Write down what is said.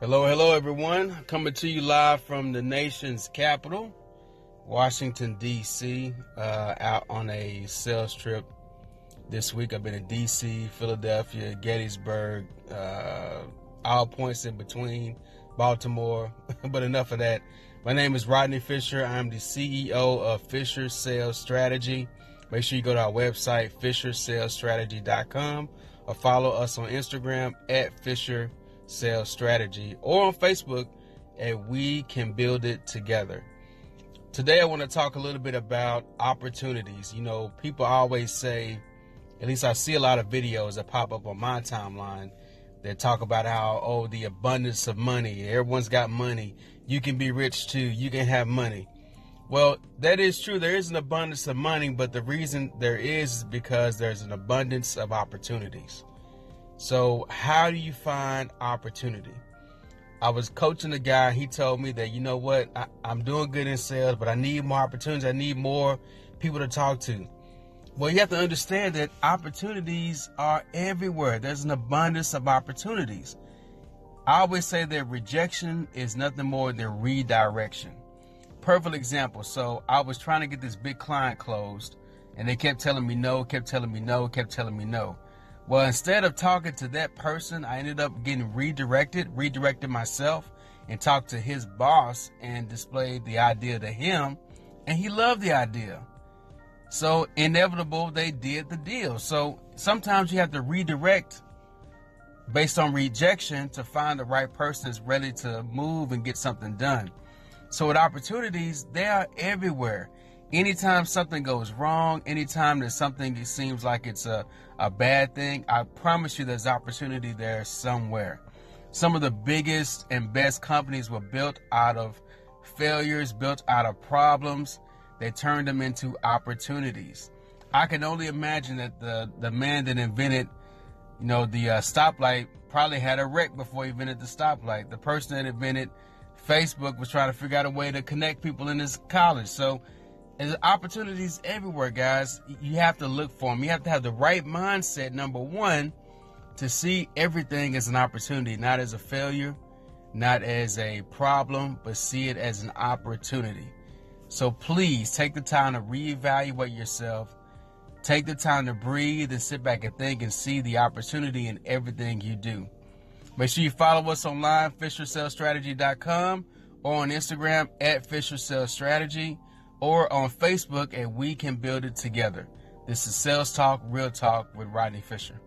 Hello, hello, everyone. Coming to you live from the nation's capital, Washington, D.C., uh, out on a sales trip this week. I've been in D.C., Philadelphia, Gettysburg, uh, all points in between, Baltimore, but enough of that. My name is Rodney Fisher. I'm the CEO of Fisher Sales Strategy. Make sure you go to our website, fishersalesstrategy.com, or follow us on Instagram at Fisher Sales Strategy or on Facebook and We Can Build It Together. Today, I want to talk a little bit about opportunities. You know, people always say, at least I see a lot of videos that pop up on my timeline that talk about how, oh, the abundance of money, everyone's got money. You can be rich too, you can have money. Well, that is true. There is an abundance of money, but the reason there is is because there's an abundance of opportunities. So, how do you find opportunity? I was coaching a guy. He told me that, you know what, I, am doing good in sales, but I need more opportunities. I need more people to talk to. Well, you have to understand that opportunities are everywhere. There's an abundance of opportunities. I always say that rejection is nothing more than redirection. Perfect example. So, I was trying to get this big client closed, and they kept telling me no, kept telling me no, kept telling me no. Well, instead of talking to that person, I ended up getting redirected, redirected myself, and talked to his boss and displayed the idea to him, and he loved the idea. So, inevitable, they did the deal. So, sometimes you have to redirect based on rejection to find the right person that's ready to move and get something done. So, with opportunities, they are everywhere anytime something goes wrong, anytime there's something that seems like it's a, a bad thing, I promise you there's opportunity there somewhere. Some of the biggest and best companies were built out of failures, built out of problems. They turned them into opportunities. I can only imagine that the, the man that invented, you know, the uh, stoplight probably had a wreck before he invented the stoplight. The person that invented Facebook was trying to figure out a way to connect people in his college. So there's opportunities everywhere, guys. You have to look for them. You have to have the right mindset, number one, to see everything as an opportunity, not as a failure, not as a problem, but see it as an opportunity. So please take the time to reevaluate yourself. Take the time to breathe and sit back and think and see the opportunity in everything you do. Make sure you follow us online, FisherSalesStrategy.com, or on Instagram at FisherSalesStrategy or on Facebook and We Can Build It Together. This is Sales Talk, Real Talk with Rodney Fisher.